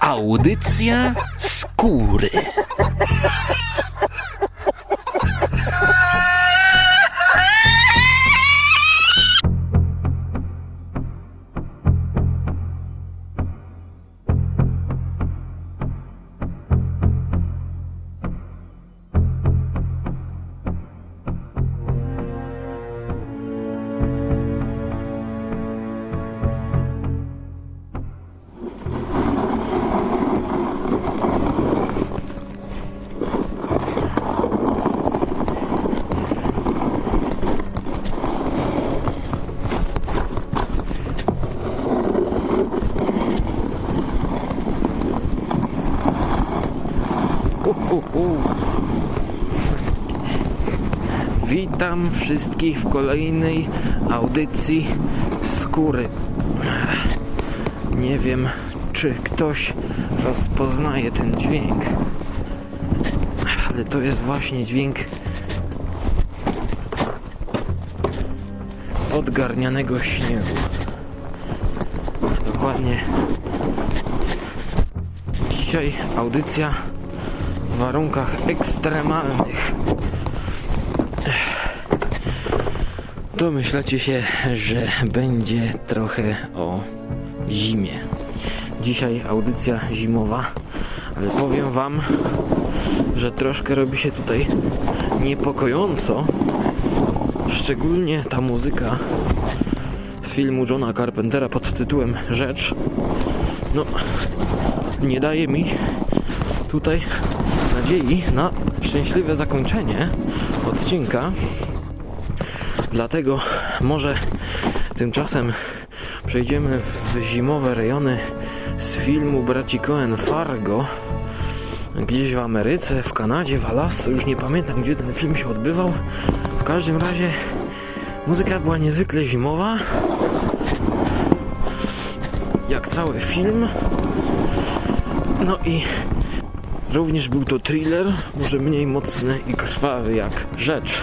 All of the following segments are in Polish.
Audycja skóry. Wszystkich w kolejnej audycji skóry. Nie wiem, czy ktoś rozpoznaje ten dźwięk, ale to jest właśnie dźwięk odgarnianego śniegu. Dokładnie. Dzisiaj audycja w warunkach ekstremalnych. Domyślacie się, że będzie trochę o zimie. Dzisiaj audycja zimowa, ale powiem wam, że troszkę robi się tutaj niepokojąco. Szczególnie ta muzyka z filmu Johna Carpentera pod tytułem Rzecz. No, nie daje mi tutaj nadziei na szczęśliwe zakończenie odcinka. Dlatego może tymczasem przejdziemy w zimowe rejony z filmu braci Cohen Fargo. Gdzieś w Ameryce, w Kanadzie, w Alasce, już nie pamiętam gdzie ten film się odbywał. W każdym razie muzyka była niezwykle zimowa. Jak cały film. No i również był to thriller, może mniej mocny i krwawy jak rzecz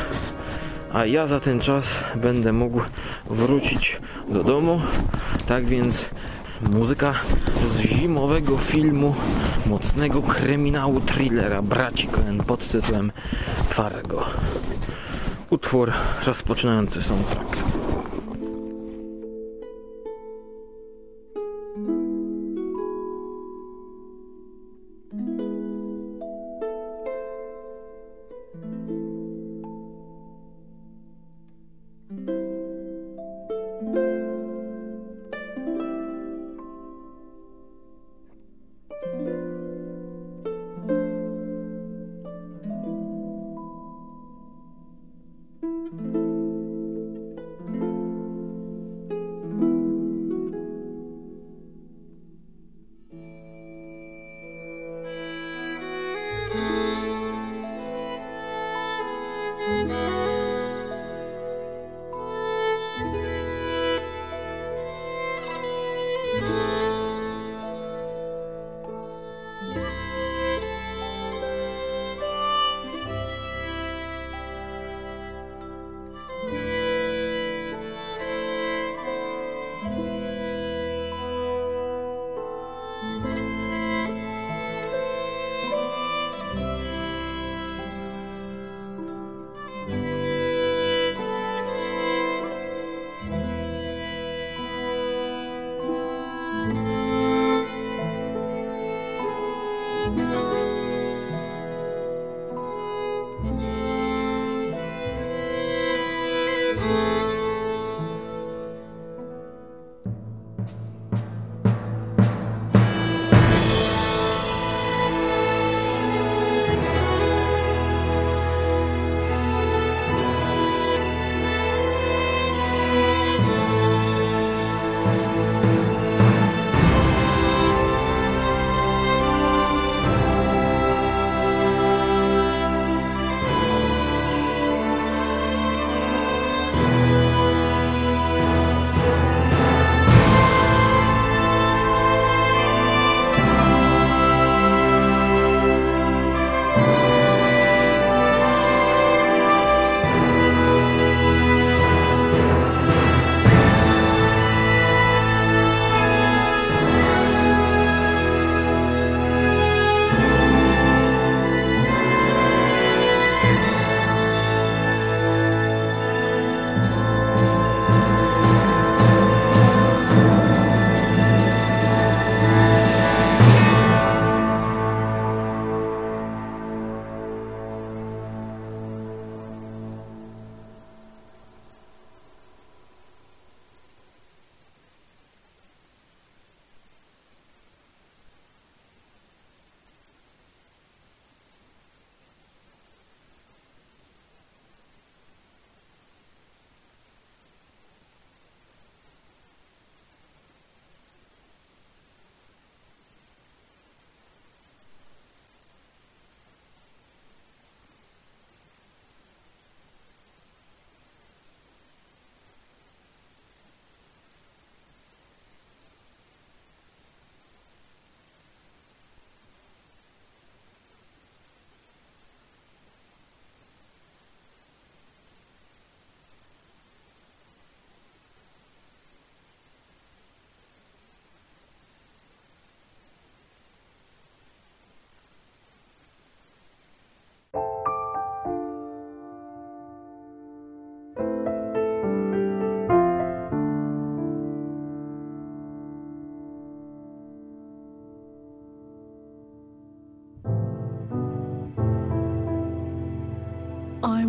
a ja za ten czas będę mógł wrócić do domu. Tak więc muzyka z zimowego filmu, mocnego kryminału thrillera braci Coen pod tytułem Fargo. Utwór rozpoczynający soundtrack.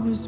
I was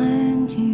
find you.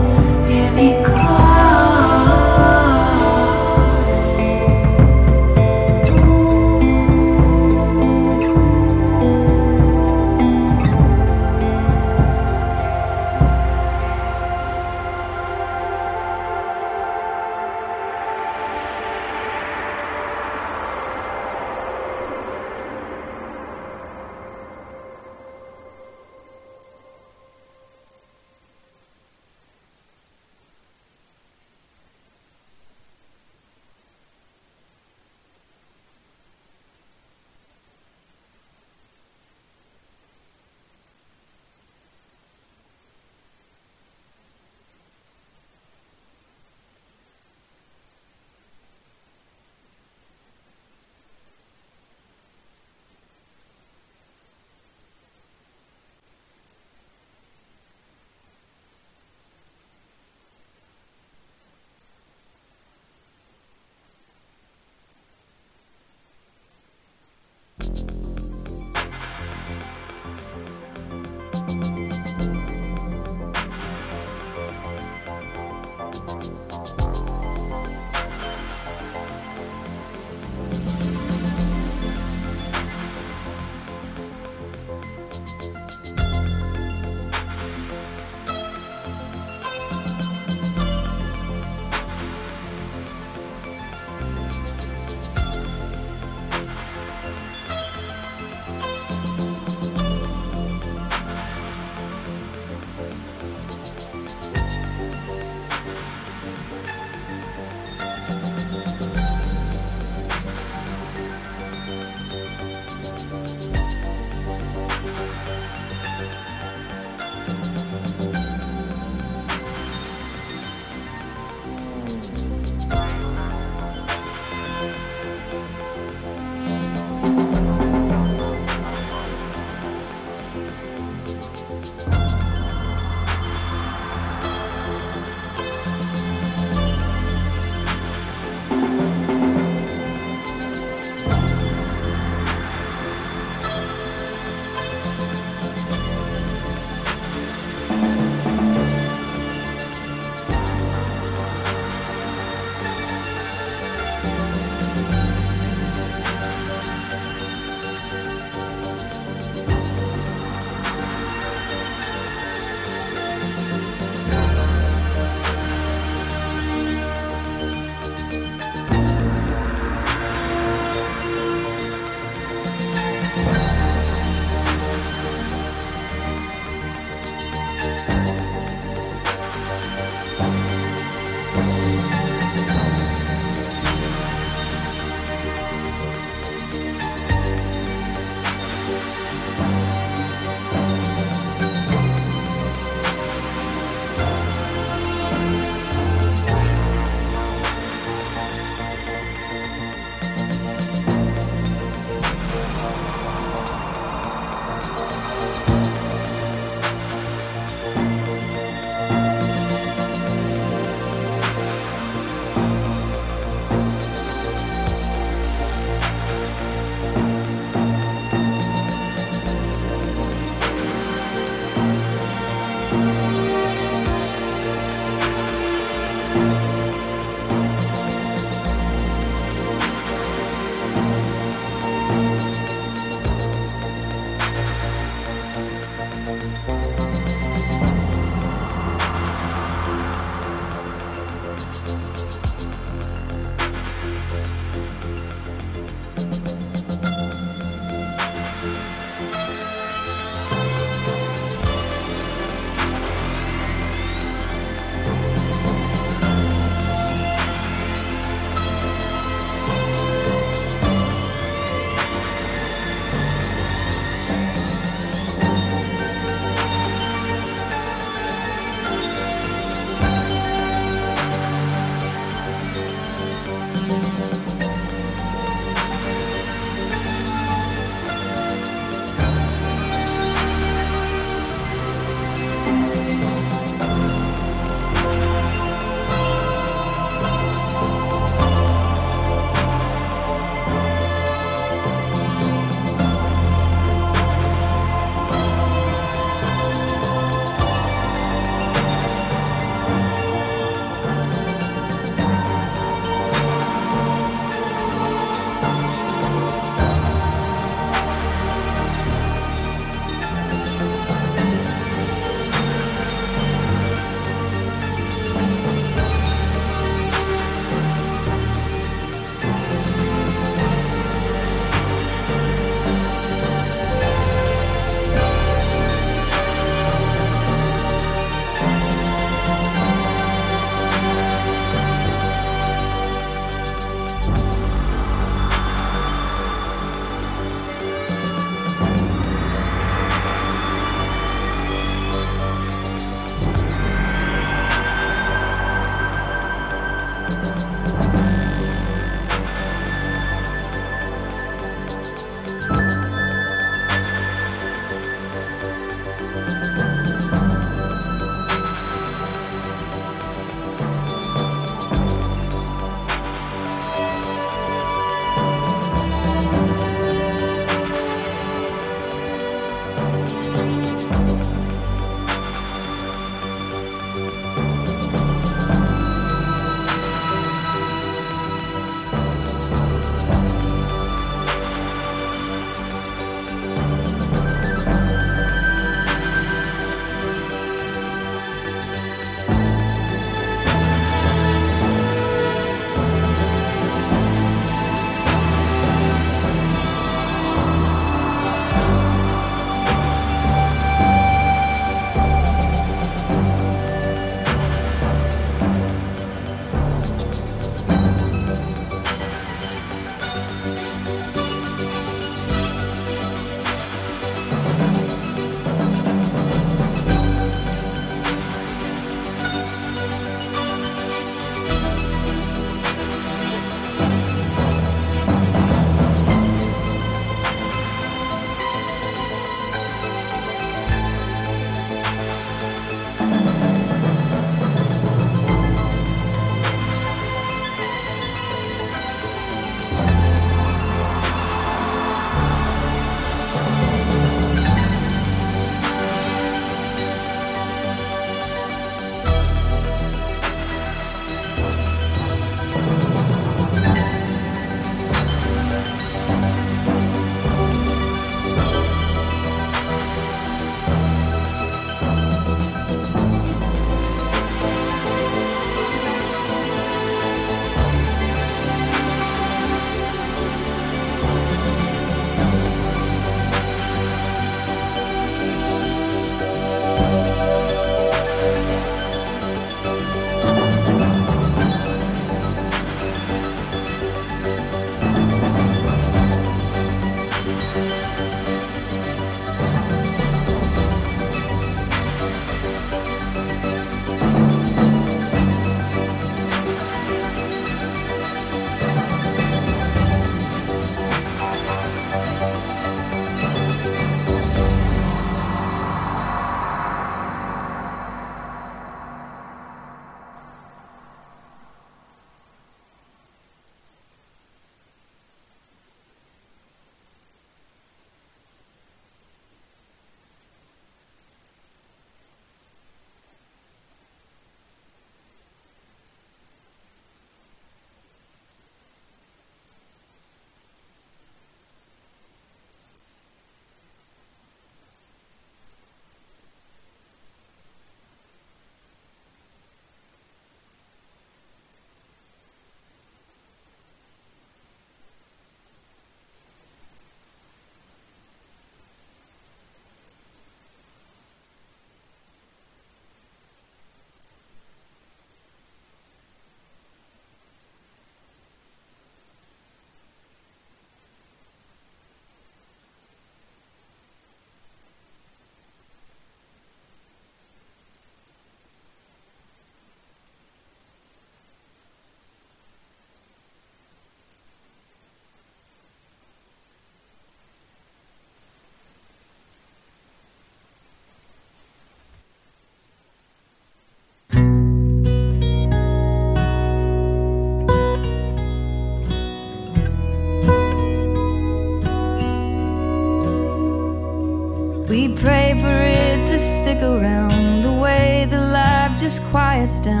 quiets down.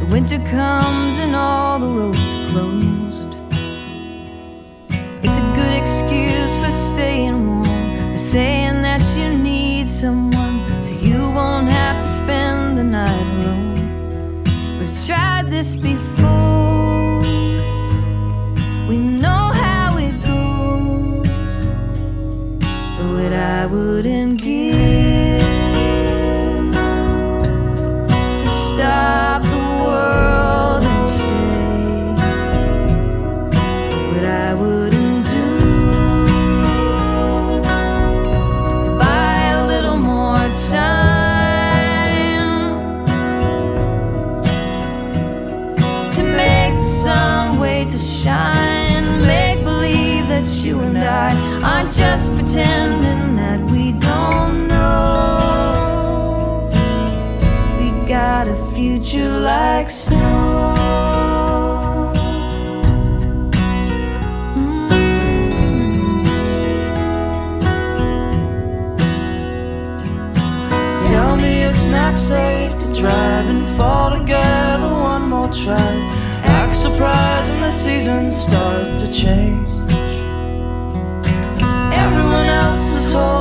The winter comes and all the roads are closed. It's a good excuse for staying warm, for saying that you need someone so you won't have to spend the night alone. We've tried this before. surprise when the seasons start to change. Everyone else is holding.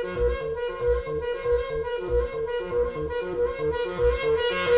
Thank you.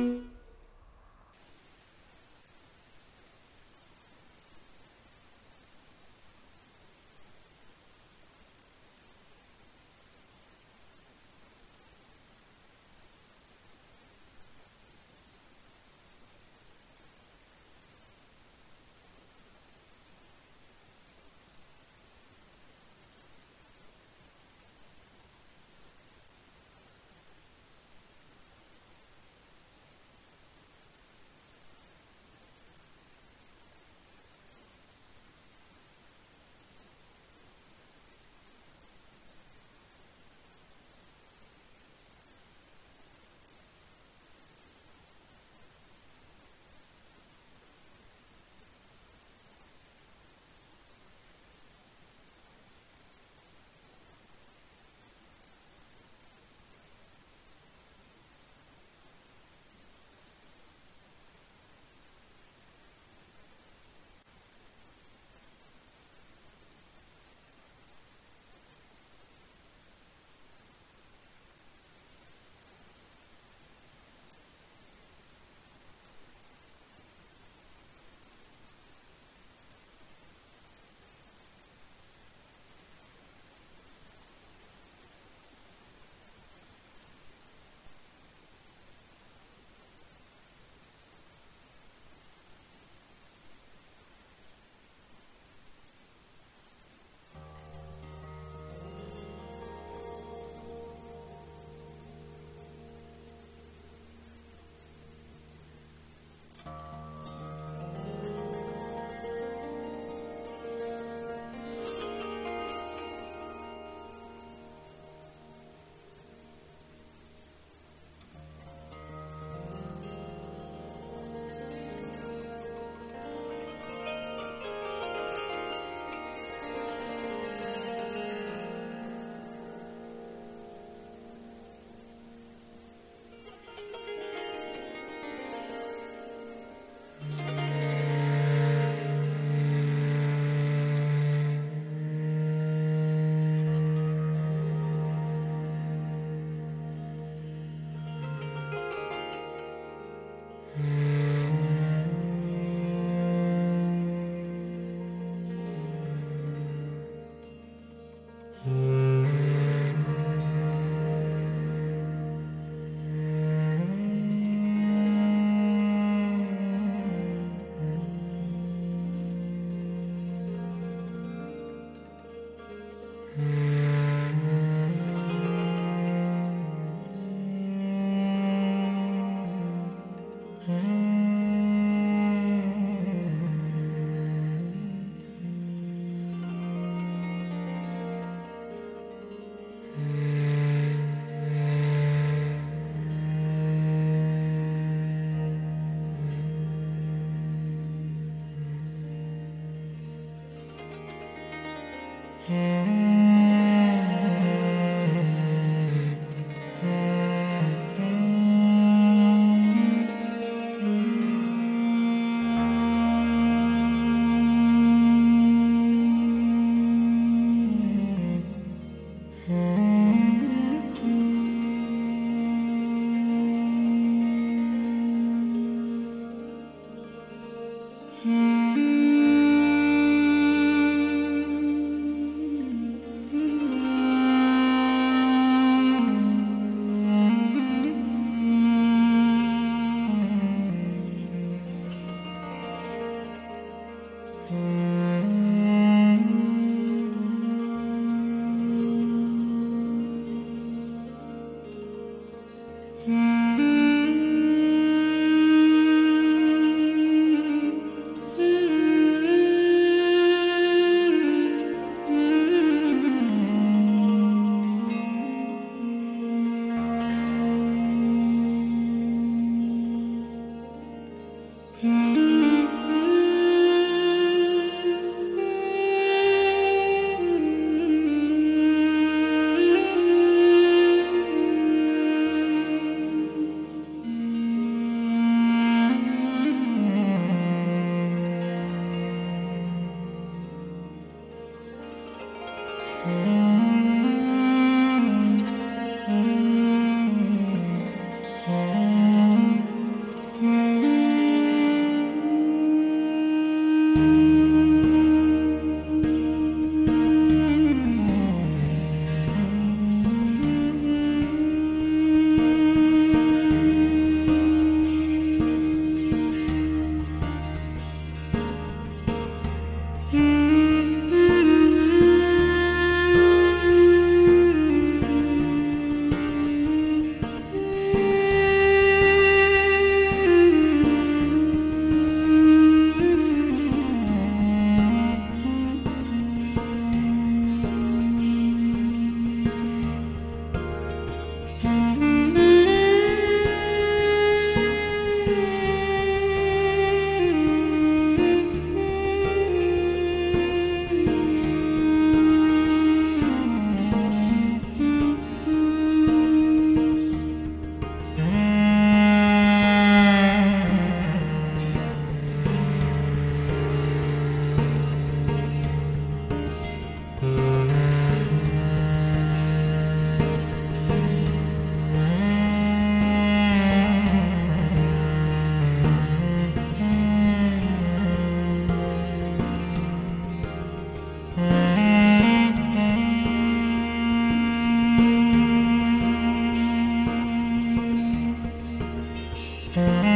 Mm-hmm.